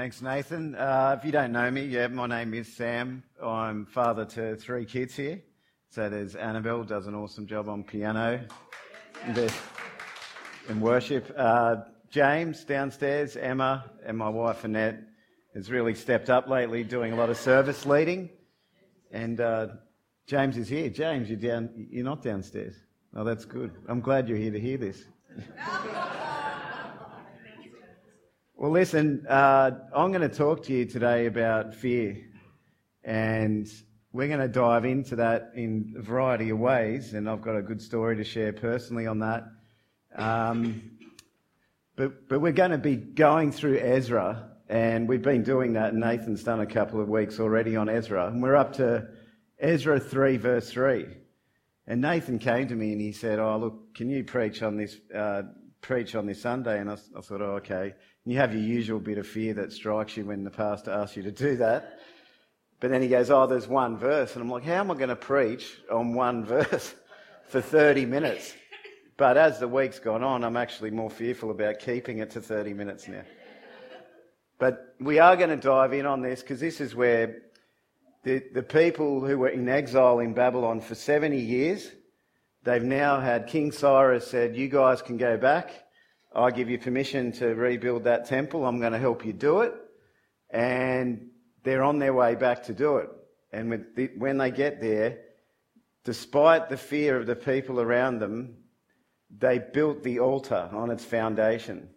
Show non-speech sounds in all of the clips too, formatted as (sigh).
Thanks, Nathan. Uh, if you don't know me, yeah, my name is Sam. I'm father to three kids here. So there's Annabelle, does an awesome job on piano in worship. Uh, James downstairs, Emma, and my wife Annette has really stepped up lately, doing a lot of service leading. And uh, James is here. James, you're down. You're not downstairs. Oh, that's good. I'm glad you're here to hear this. (laughs) well, listen, uh, I'm going to talk to you today about fear, and we're going to dive into that in a variety of ways. And I've got a good story to share personally on that. Um, but, but we're going to be going through Ezra, and we've been doing that. Nathan's done a couple of weeks already on Ezra, and we're up to Ezra 3, verse 3. And Nathan came to me and he said, Oh, look, can you preach on this, uh, preach on this Sunday? And I, I thought, Oh, okay. And you have your usual bit of fear that strikes you when the pastor asks you to do that. But then he goes, Oh, there's one verse. And I'm like, How am I going to preach on one (laughs) verse for 30 minutes? But as the week's gone on, I'm actually more fearful about keeping it to 30 minutes now. But we are going to dive in on this because this is where the, the people who were in exile in Babylon for 70 years, they've now had King Cyrus said, You guys can go back. I give you permission to rebuild that temple. I'm going to help you do it. And they're on their way back to do it. And when they get there, despite the fear of the people around them, they built the altar on its foundation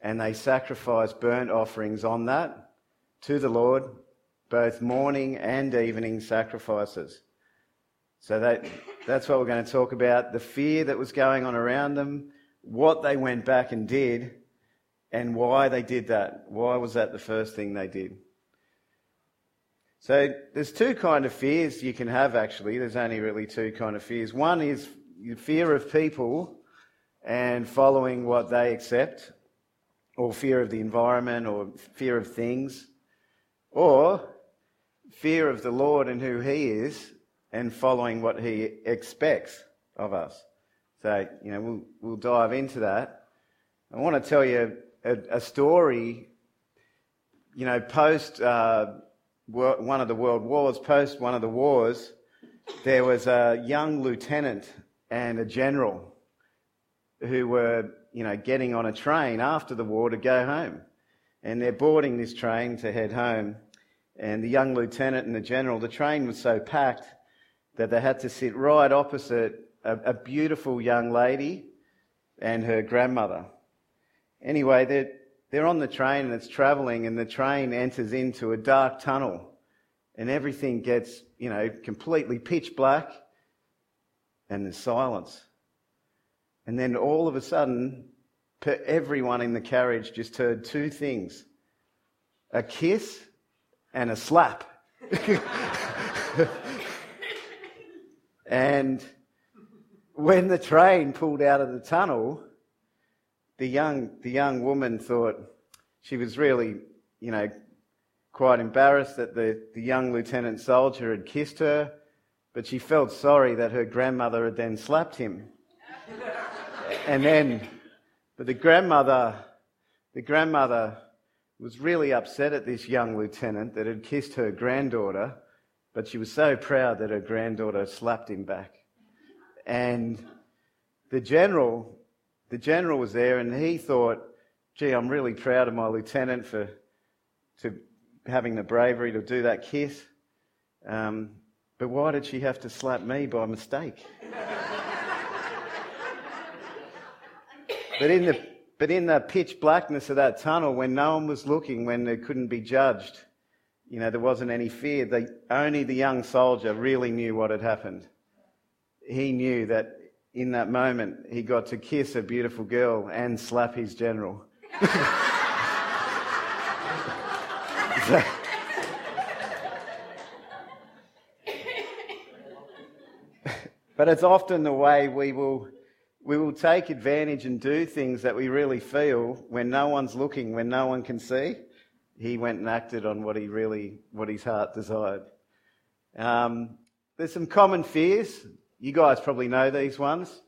and they sacrificed burnt offerings on that to the Lord both morning and evening sacrifices. So that, that's what we're going to talk about the fear that was going on around them, what they went back and did, and why they did that. Why was that the first thing they did? So there's two kind of fears you can have actually. There's only really two kind of fears. One is fear of people and following what they accept, or fear of the environment, or fear of things, or fear of the Lord and who He is and following what He expects of us. So, you know, we'll, we'll dive into that. I want to tell you a, a story, you know, post uh, one of the world wars, post one of the wars, there was a young lieutenant and a general who were, you know, getting on a train after the war to go home. And they're boarding this train to head home and the young lieutenant and the general, the train was so packed that they had to sit right opposite a, a beautiful young lady and her grandmother. Anyway, they're, they're on the train and it's travelling, and the train enters into a dark tunnel, and everything gets, you know, completely pitch black, and there's silence. And then all of a sudden, everyone in the carriage just heard two things a kiss and a slap. (laughs) and when the train pulled out of the tunnel, the young, the young woman thought she was really, you know, quite embarrassed that the, the young lieutenant soldier had kissed her, but she felt sorry that her grandmother had then slapped him. (laughs) and then, but the grandmother, the grandmother was really upset at this young lieutenant that had kissed her granddaughter, but she was so proud that her granddaughter slapped him back. And the general, the general was there and he thought, gee, I'm really proud of my lieutenant for to having the bravery to do that kiss. Um, but why did she have to slap me by mistake? but in the but in the pitch blackness of that tunnel, when no one was looking, when there couldn't be judged, you know, there wasn't any fear. The, only the young soldier really knew what had happened. He knew that in that moment he got to kiss a beautiful girl and slap his general. so, (laughs) but it's often the way we will we will take advantage and do things that we really feel when no one's looking, when no one can see. He went and acted on what he really, what his heart desired. Um, there's some common fears. You guys probably know these ones,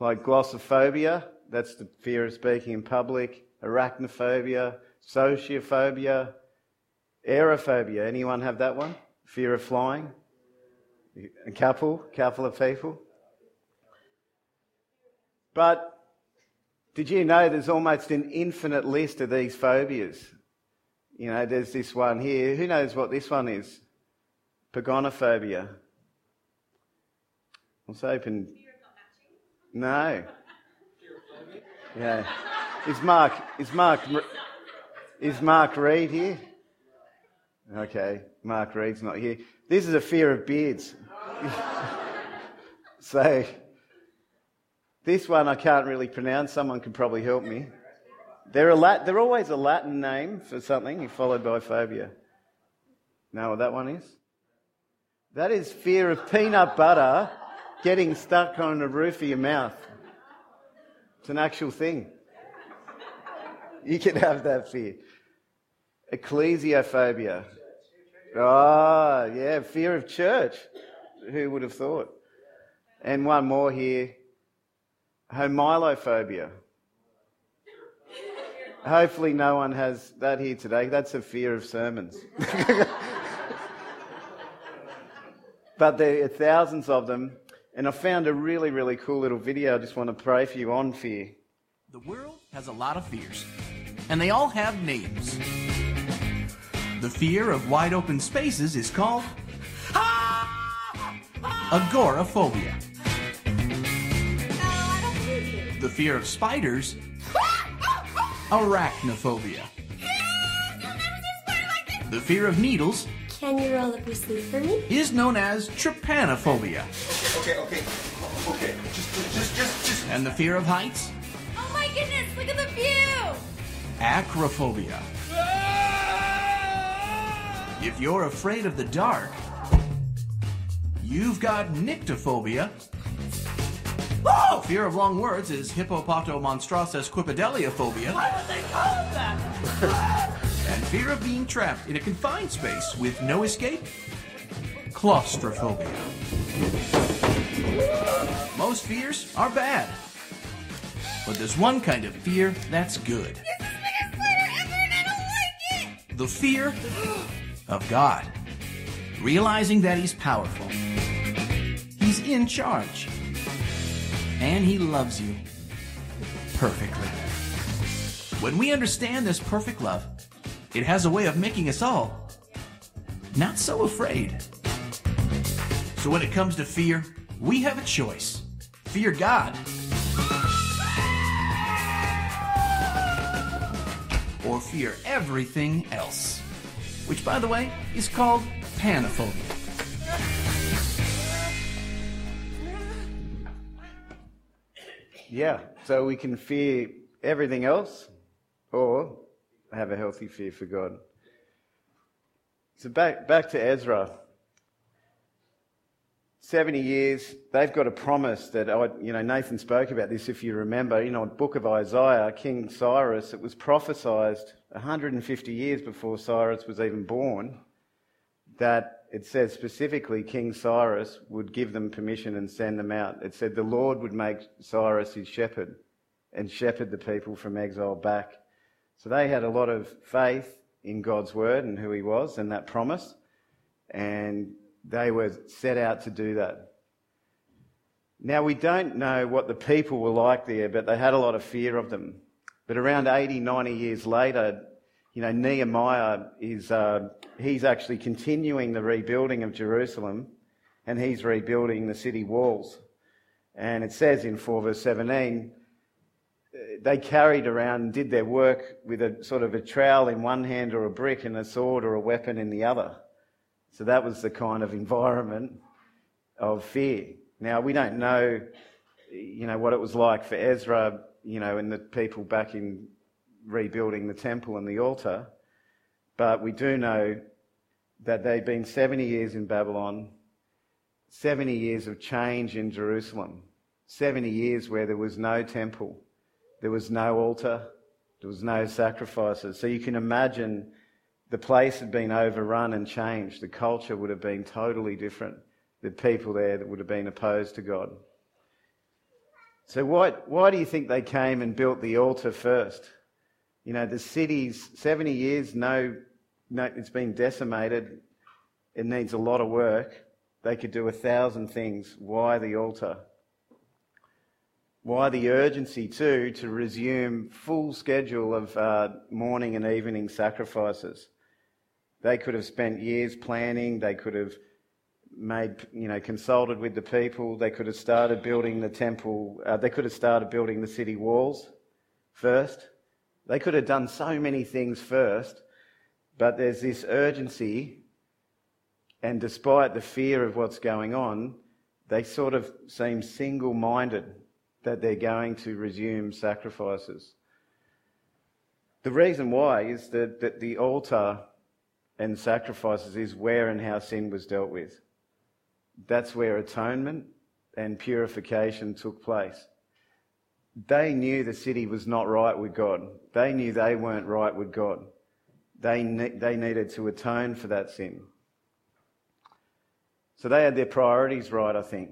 like glossophobia. That's the fear of speaking in public. Arachnophobia, sociophobia, aerophobia. Anyone have that one? Fear of flying? A couple, couple of people. But did you know there's almost an infinite list of these phobias? You know, there's this one here. Who knows what this one is? Pogonophobia. Let's open. No. (laughs) Yeah. Is Mark is Mark is Mark Reed here? Okay, Mark Reed's not here. This is a fear of beards. (laughs) so this one I can't really pronounce. Someone can probably help me. They're, a Lat- they're always a Latin name for something, followed by phobia. Know what that one is? That is fear of peanut butter getting stuck on the roof of your mouth. It's an actual thing. You can have that fear. Ecclesiophobia. Oh, yeah, fear of church. Who would have thought? And one more here homilophobia. Hopefully, no one has that here today. That's a fear of sermons. (laughs) but there are thousands of them. And I found a really, really cool little video I just want to pray for you on fear. The world has a lot of fears, and they all have names. The fear of wide open spaces is called (laughs) agoraphobia. The fear of spiders, arachnophobia. The fear of needles Can you roll up your sleeve for me? is known as trypanophobia. Okay, okay, okay. Just, just, just, just. And the fear of heights, Oh my goodness, look at the view! acrophobia. If you're afraid of the dark, you've got nyctophobia. Oh! Fear of long words is hippopotomonstrosesquipedaliophobia. Why would they call it that? (laughs) and fear of being trapped in a confined space with no escape, claustrophobia. Most fears are bad, but there's one kind of fear that's good. This is the biggest thing ever and I don't like it! the fear of God. Realizing that He's powerful. He's in charge. And He loves you perfectly. When we understand this perfect love, it has a way of making us all not so afraid. So when it comes to fear, we have a choice. Fear God. Or fear everything else. Which, by the way, is called panophobia. Yeah, so we can fear everything else or have a healthy fear for God. So back, back to Ezra. 70 years, they've got a promise that, I, you know, Nathan spoke about this if you remember. You know, book of Isaiah, King Cyrus, it was prophesied 150 years before Cyrus was even born that it says specifically King Cyrus would give them permission and send them out. It said the Lord would make Cyrus his shepherd and shepherd the people from exile back. So they had a lot of faith in God's word and who he was and that promise. And they were set out to do that. Now, we don't know what the people were like there, but they had a lot of fear of them. But around 80, 90 years later, you know, Nehemiah is, uh, he's actually continuing the rebuilding of Jerusalem and he's rebuilding the city walls. And it says in 4 verse 17, they carried around and did their work with a sort of a trowel in one hand or a brick and a sword or a weapon in the other. So that was the kind of environment of fear. Now we don't know, you know, what it was like for Ezra, you know, and the people back in rebuilding the temple and the altar, but we do know that they'd been 70 years in Babylon, 70 years of change in Jerusalem, 70 years where there was no temple, there was no altar, there was no sacrifices. So you can imagine the place had been overrun and changed. The culture would have been totally different. The people there that would have been opposed to God. So why, why do you think they came and built the altar first? You know, the city's 70 years, no, no, it's been decimated. It needs a lot of work. They could do a thousand things. Why the altar? Why the urgency, too, to resume full schedule of uh, morning and evening sacrifices? They could have spent years planning. They could have made, you know, consulted with the people. They could have started building the temple. Uh, they could have started building the city walls first. They could have done so many things first, but there's this urgency, and despite the fear of what's going on, they sort of seem single minded that they're going to resume sacrifices. The reason why is that, that the altar and sacrifices is where and how sin was dealt with. That's where atonement and purification took place. They knew the city was not right with God. They knew they weren't right with God. They, ne- they needed to atone for that sin. So they had their priorities right, I think.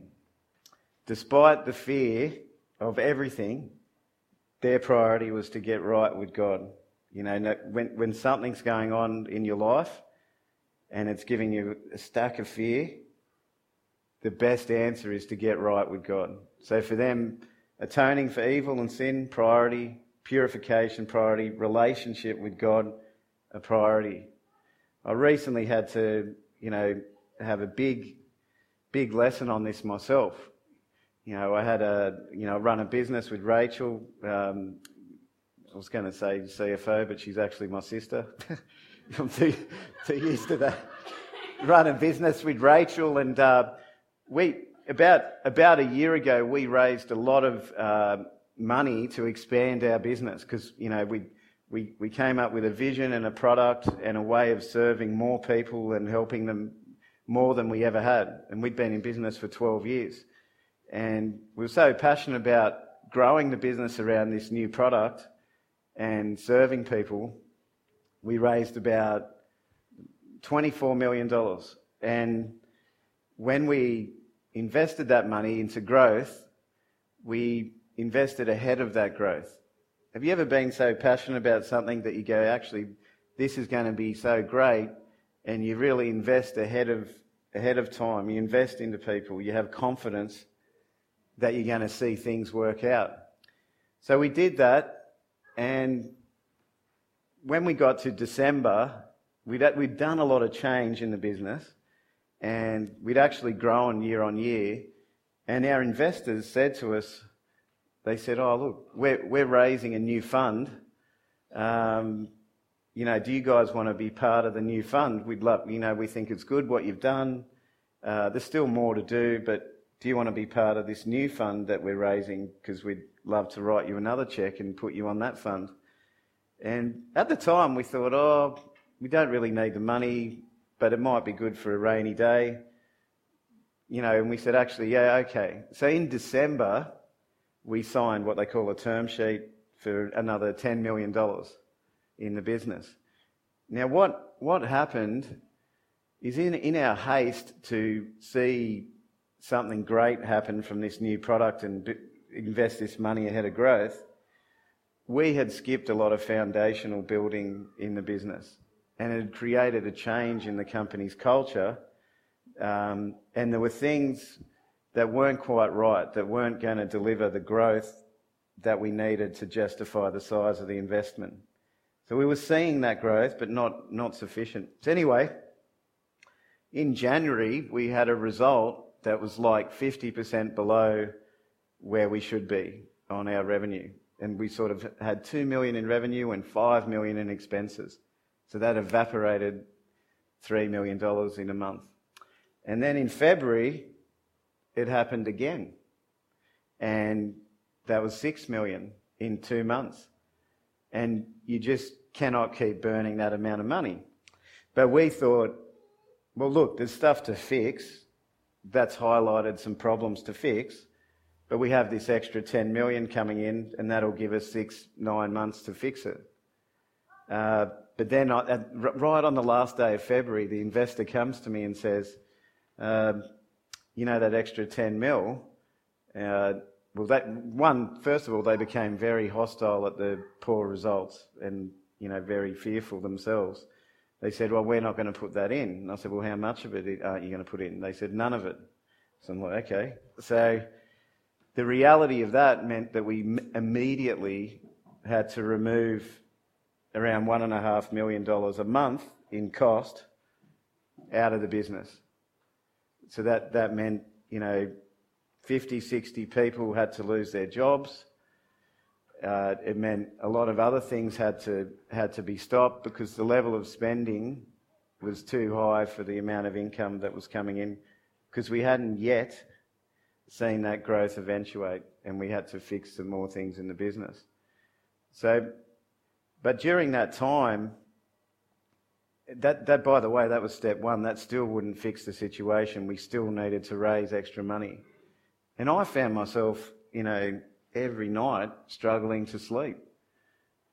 Despite the fear of everything, their priority was to get right with God. You know, when, when something's going on in your life and it's giving you a stack of fear, the best answer is to get right with God. So for them, atoning for evil and sin, priority, purification, priority, relationship with God, a priority. I recently had to, you know, have a big, big lesson on this myself. You know, I had a, you know, run a business with Rachel. Um, I was going to say CFO, but she's actually my sister. I'm too, too used to that. Run a business with Rachel, and uh, we about about a year ago we raised a lot of uh, money to expand our business because you know we. We, we came up with a vision and a product and a way of serving more people and helping them more than we ever had. And we'd been in business for 12 years. And we were so passionate about growing the business around this new product and serving people, we raised about $24 million. And when we invested that money into growth, we invested ahead of that growth. Have you ever been so passionate about something that you go, actually, this is going to be so great, and you really invest ahead of, ahead of time? You invest into people, you have confidence that you're going to see things work out. So we did that, and when we got to December, we'd, we'd done a lot of change in the business, and we'd actually grown year on year. And our investors said to us, they said, "Oh, look, we're we're raising a new fund. Um, you know, do you guys want to be part of the new fund? We'd love, you know, we think it's good what you've done. Uh, there's still more to do, but do you want to be part of this new fund that we're raising? Because we'd love to write you another check and put you on that fund." And at the time, we thought, "Oh, we don't really need the money, but it might be good for a rainy day." You know, and we said, "Actually, yeah, okay." So in December we signed what they call a term sheet for another $10 million in the business. Now, what, what happened is in, in our haste to see something great happen from this new product and b- invest this money ahead of growth, we had skipped a lot of foundational building in the business and it had created a change in the company's culture. Um, and there were things that weren't quite right, that weren't going to deliver the growth that we needed to justify the size of the investment. So we were seeing that growth, but not, not sufficient. So anyway, in January, we had a result that was like 50% below where we should be on our revenue. And we sort of had 2 million in revenue and 5 million in expenses. So that evaporated $3 million in a month. And then in February, it happened again. And that was six million in two months. And you just cannot keep burning that amount of money. But we thought, well, look, there's stuff to fix. That's highlighted some problems to fix. But we have this extra 10 million coming in, and that'll give us six, nine months to fix it. Uh, but then, right on the last day of February, the investor comes to me and says, uh, you know, that extra 10 mil, uh, well, that one, first of all, they became very hostile at the poor results and, you know, very fearful themselves. They said, well, we're not going to put that in. And I said, well, how much of it aren't you going to put in? They said, none of it. So I'm like, okay. So the reality of that meant that we immediately had to remove around one and a half million dollars a month in cost out of the business. So that, that meant, you know, 50, 60 people had to lose their jobs. Uh, it meant a lot of other things had to, had to be stopped because the level of spending was too high for the amount of income that was coming in because we hadn't yet seen that growth eventuate and we had to fix some more things in the business. So, but during that time, that, that, by the way, that was step one. That still wouldn't fix the situation. We still needed to raise extra money. And I found myself, you know, every night struggling to sleep.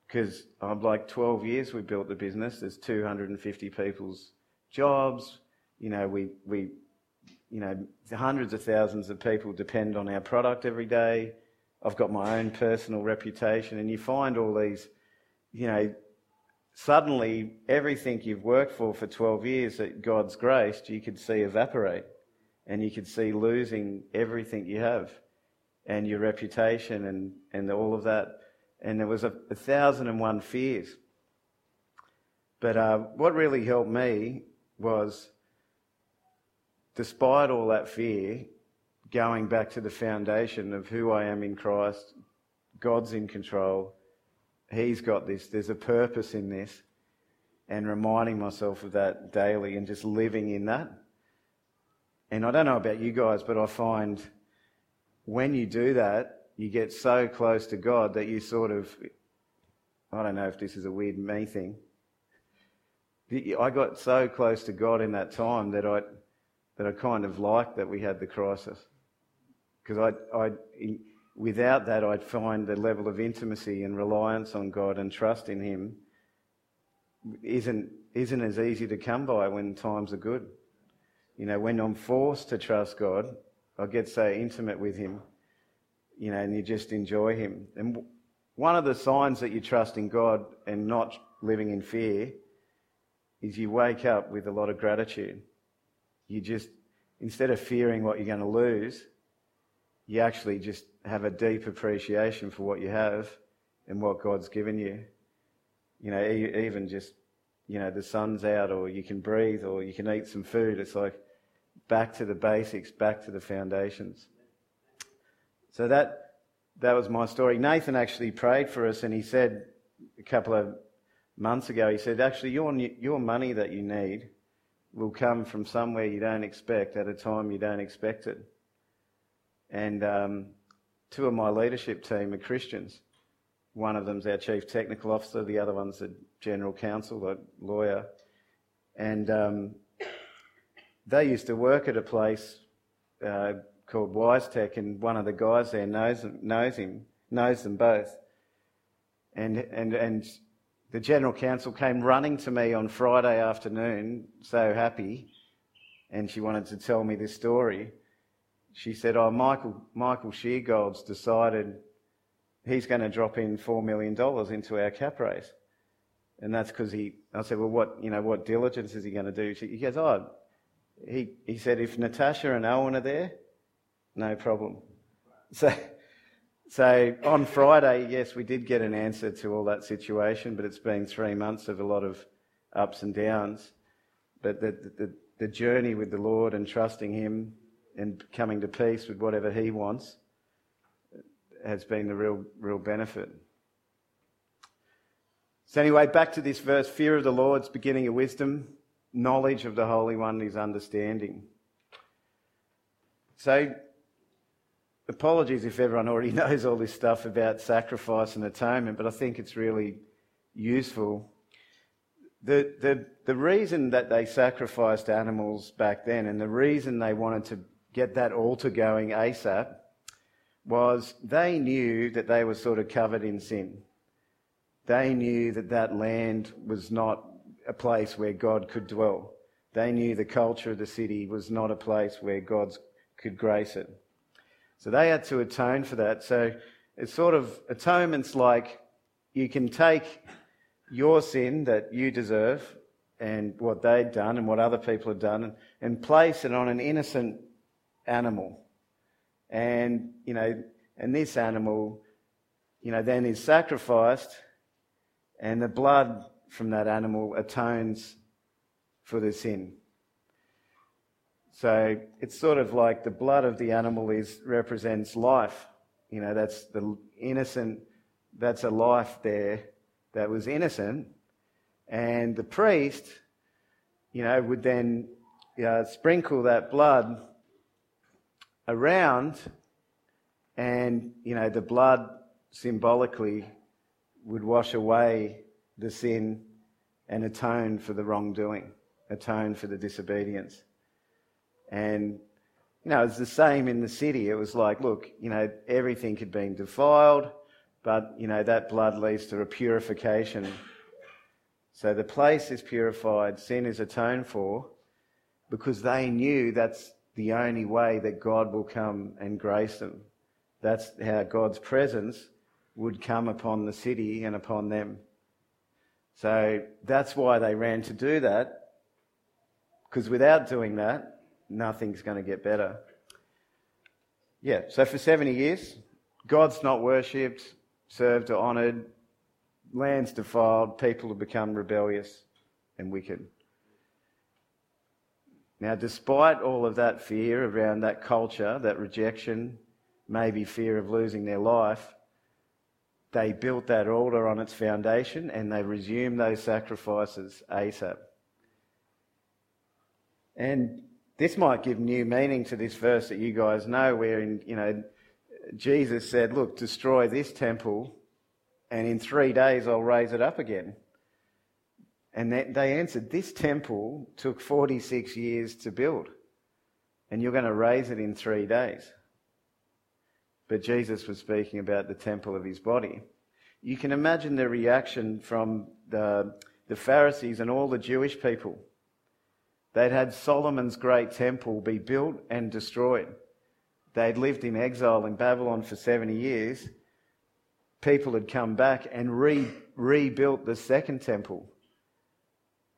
Because I'm like 12 years we built the business. There's 250 people's jobs. You know, we, we, you know, hundreds of thousands of people depend on our product every day. I've got my own personal reputation. And you find all these, you know, suddenly everything you've worked for for 12 years at God's grace, you could see evaporate and you could see losing everything you have and your reputation and, and all of that. And there was a, a thousand and one fears. But uh, what really helped me was, despite all that fear, going back to the foundation of who I am in Christ, God's in control, He's got this, there's a purpose in this, and reminding myself of that daily and just living in that. And I don't know about you guys, but I find when you do that, you get so close to God that you sort of, I don't know if this is a weird me thing. I got so close to God in that time that I, that I kind of liked that we had the crisis. Because I, I, without that, I'd find the level of intimacy and reliance on God and trust in Him isn't, isn't as easy to come by when times are good. You know, when I'm forced to trust God, I get so intimate with Him, you know, and you just enjoy Him. And one of the signs that you trust in God and not living in fear is you wake up with a lot of gratitude. You just, instead of fearing what you're going to lose, you actually just have a deep appreciation for what you have and what God's given you. You know, even just, you know, the sun's out or you can breathe or you can eat some food. It's like, back to the basics, back to the foundations. So that, that was my story. Nathan actually prayed for us and he said a couple of months ago, he said, actually, your, your money that you need will come from somewhere you don't expect at a time you don't expect it. And um, two of my leadership team are Christians. One of them's our chief technical officer, the other one's the general counsel, the lawyer. And um, they used to work at a place uh, called WiseTech, and one of the guys there knows knows him, knows them both. And and and the general counsel came running to me on Friday afternoon, so happy, and she wanted to tell me this story. She said, "Oh, Michael Michael Sheargold's decided he's going to drop in four million dollars into our cap raise." And that's because he, I said, well, what, you know, what diligence is he going to do? She, he goes, oh, he, he said, if Natasha and Owen are there, no problem. So, so on Friday, yes, we did get an answer to all that situation, but it's been three months of a lot of ups and downs. But the, the, the journey with the Lord and trusting Him and coming to peace with whatever He wants has been the real, real benefit. So, anyway, back to this verse fear of the Lord's beginning of wisdom knowledge of the Holy One is understanding. So, apologies if everyone already (laughs) knows all this stuff about sacrifice and atonement, but I think it's really useful. The, the, the reason that they sacrificed animals back then and the reason they wanted to get that altar going ASAP was they knew that they were sort of covered in sin. They knew that that land was not a place where God could dwell. They knew the culture of the city was not a place where God could grace it. So they had to atone for that. So it's sort of atonement's like you can take your sin that you deserve and what they'd done and what other people had done and, and place it on an innocent animal. And, you know, and this animal, you know, then is sacrificed and the blood from that animal atones for the sin. So it's sort of like the blood of the animal is represents life. You know, that's the innocent, that's a life there that was innocent. And the priest, you know, would then uh, sprinkle that blood around, and, you know, the blood symbolically would wash away the sin and atone for the wrongdoing, atone for the disobedience. And, you know, it's the same in the city. It was like, look, you know, everything had been defiled, but, you know, that blood leads to a purification. So the place is purified, sin is atoned for, because they knew that's the only way that God will come and grace them. That's how God's presence would come upon the city and upon them. So that's why they ran to do that, because without doing that, nothing's going to get better. Yeah, so for 70 years, God's not worshipped, served, or honoured, lands defiled, people have become rebellious and wicked. Now, despite all of that fear around that culture, that rejection, maybe fear of losing their life, they built that altar on its foundation and they resumed those sacrifices ASAP. And this might give new meaning to this verse that you guys know, where in, you know, Jesus said, Look, destroy this temple, and in three days I'll raise it up again. And they answered, This temple took 46 years to build, and you're going to raise it in three days. But Jesus was speaking about the temple of his body. You can imagine the reaction from the, the Pharisees and all the Jewish people They'd had Solomon's great temple be built and destroyed. They'd lived in exile in Babylon for 70 years. People had come back and re- rebuilt the second temple.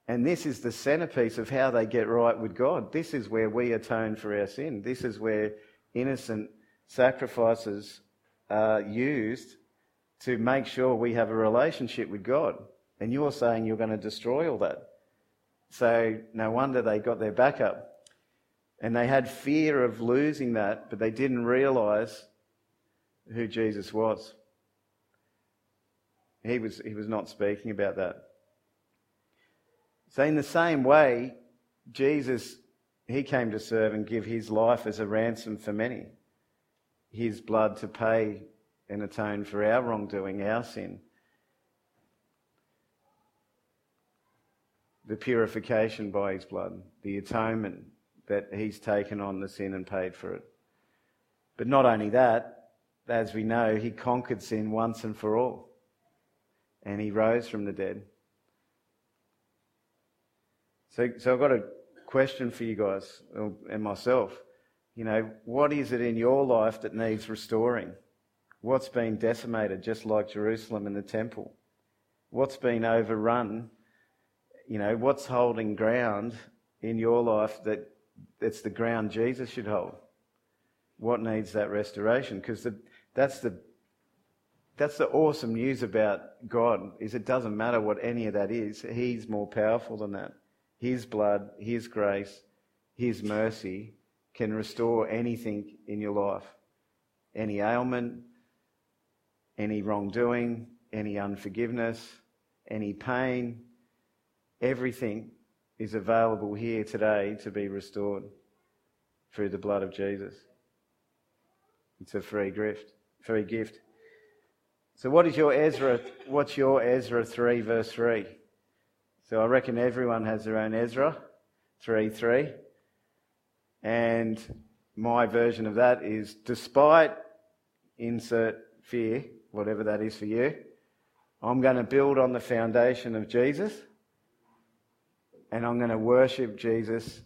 And this is the centerpiece of how they get right with God. This is where we atone for our sin. This is where innocent sacrifices are used to make sure we have a relationship with God. And you're saying you're going to destroy all that. So no wonder they got their back up. And they had fear of losing that, but they didn't realize who Jesus was. He was, he was not speaking about that. So, in the same way, Jesus, he came to serve and give his life as a ransom for many. His blood to pay and atone for our wrongdoing, our sin. the purification by his blood, the atonement that he's taken on the sin and paid for it. But not only that, as we know, he conquered sin once and for all. And he rose from the dead. So, so I've got a question for you guys and myself. You know, what is it in your life that needs restoring? What's been decimated, just like Jerusalem and the temple? What's been overrun you know, what's holding ground in your life that it's the ground Jesus should hold? What needs that restoration? Because that's the that's the awesome news about God is it doesn't matter what any of that is. He's more powerful than that. His blood, His grace, His mercy can restore anything in your life. Any ailment, any wrongdoing, any unforgiveness, any pain, Everything is available here today to be restored through the blood of Jesus. It's a free gift. Free gift. So what is your Ezra what's your Ezra 3 verse 3? So I reckon everyone has their own Ezra 3 3. And my version of that is despite insert fear, whatever that is for you, I'm going to build on the foundation of Jesus and I'm going to worship Jesus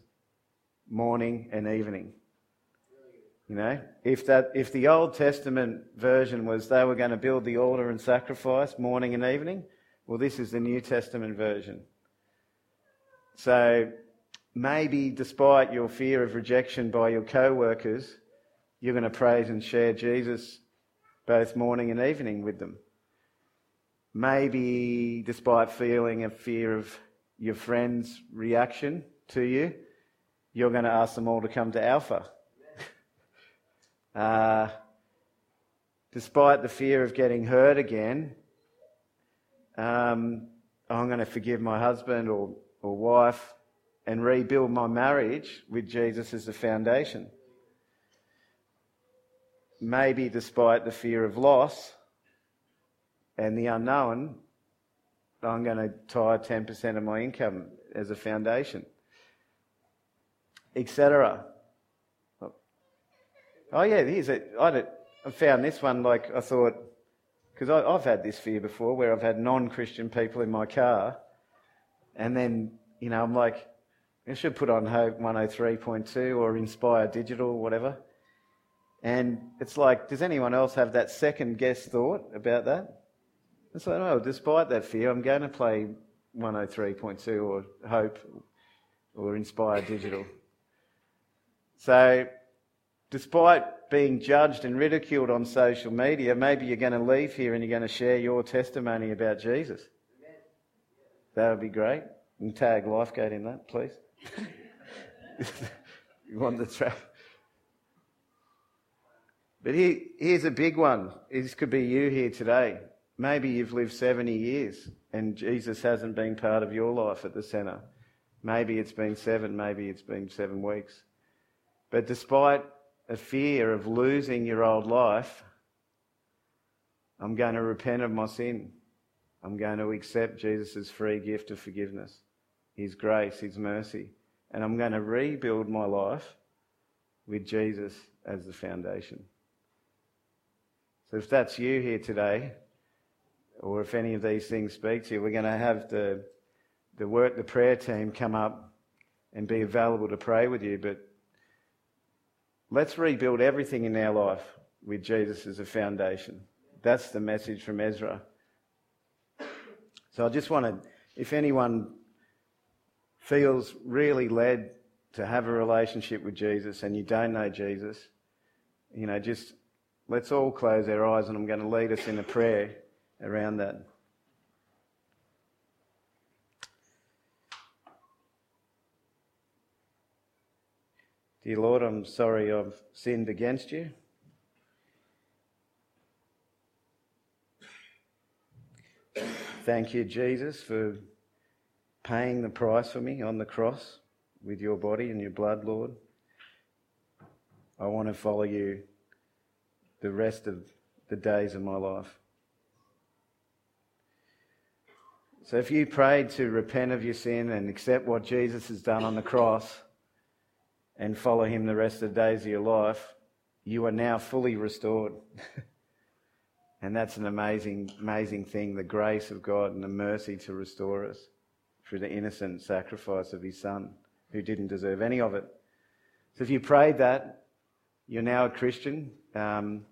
morning and evening. You know, if that if the Old Testament version was they were going to build the altar and sacrifice morning and evening, well, this is the New Testament version. So maybe, despite your fear of rejection by your co-workers, you're going to praise and share Jesus both morning and evening with them. Maybe, despite feeling a fear of your friends' reaction to you, you're going to ask them all to come to Alpha. (laughs) uh, despite the fear of getting hurt again, um, I'm going to forgive my husband or, or wife and rebuild my marriage with Jesus as the foundation. Maybe despite the fear of loss and the unknown, I'm going to tie 10% of my income as a foundation, etc. Oh, yeah, here's it. I, found this one like I thought, because I've had this fear before where I've had non Christian people in my car, and then, you know, I'm like, I should put on Hope 103.2 or Inspire Digital whatever. And it's like, does anyone else have that second guess thought about that? It's like, oh, despite that fear, I'm going to play 103.2 or Hope or Inspire Digital. (laughs) So, despite being judged and ridiculed on social media, maybe you're going to leave here and you're going to share your testimony about Jesus. That would be great. And tag Lifegate in that, please. (laughs) you want the trap? But here, here's a big one. This could be you here today. Maybe you've lived 70 years and Jesus hasn't been part of your life at the centre. Maybe it's been seven, maybe it's been seven weeks. But despite a fear of losing your old life, I'm going to repent of my sin. I'm going to accept Jesus' free gift of forgiveness, His grace, His mercy. And I'm going to rebuild my life with Jesus as the foundation. So if that's you here today, or if any of these things speak to you, we're going to have the, the work, the prayer team come up and be available to pray with you. But let's rebuild everything in our life with Jesus as a foundation. That's the message from Ezra. So I just want to, if anyone feels really led to have a relationship with Jesus and you don't know Jesus, you know, just let's all close our eyes and I'm going to lead us in a prayer around that. Dear Lord, I'm sorry I've sinned against you. Thank you, Jesus, for paying the price for me on the cross with your body and your blood, Lord. I want to follow you the rest of the days of my life. So if you prayed to repent of your sin and accept what Jesus has done on the cross and follow him the rest of the days of your life, you are now fully restored. (laughs) and that's an amazing, amazing thing the grace of God and the mercy to restore us through the innocent sacrifice of his son, who didn't deserve any of it. So if you prayed that, you're now a Christian. Um,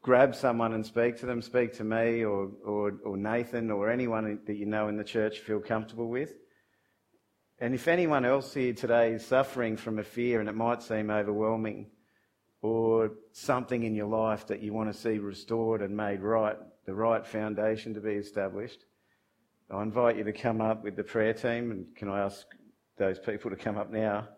grab someone and speak to them. Speak to me or, or, or Nathan or anyone that you know in the church feel comfortable with. And if anyone else here today is suffering from a fear and it might seem overwhelming, or something in your life that you want to see restored and made right, the right foundation to be established, I invite you to come up with the prayer team, and can I ask those people to come up now?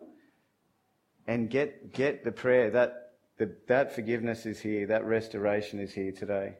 And get get the prayer. That the, that forgiveness is here, that restoration is here today.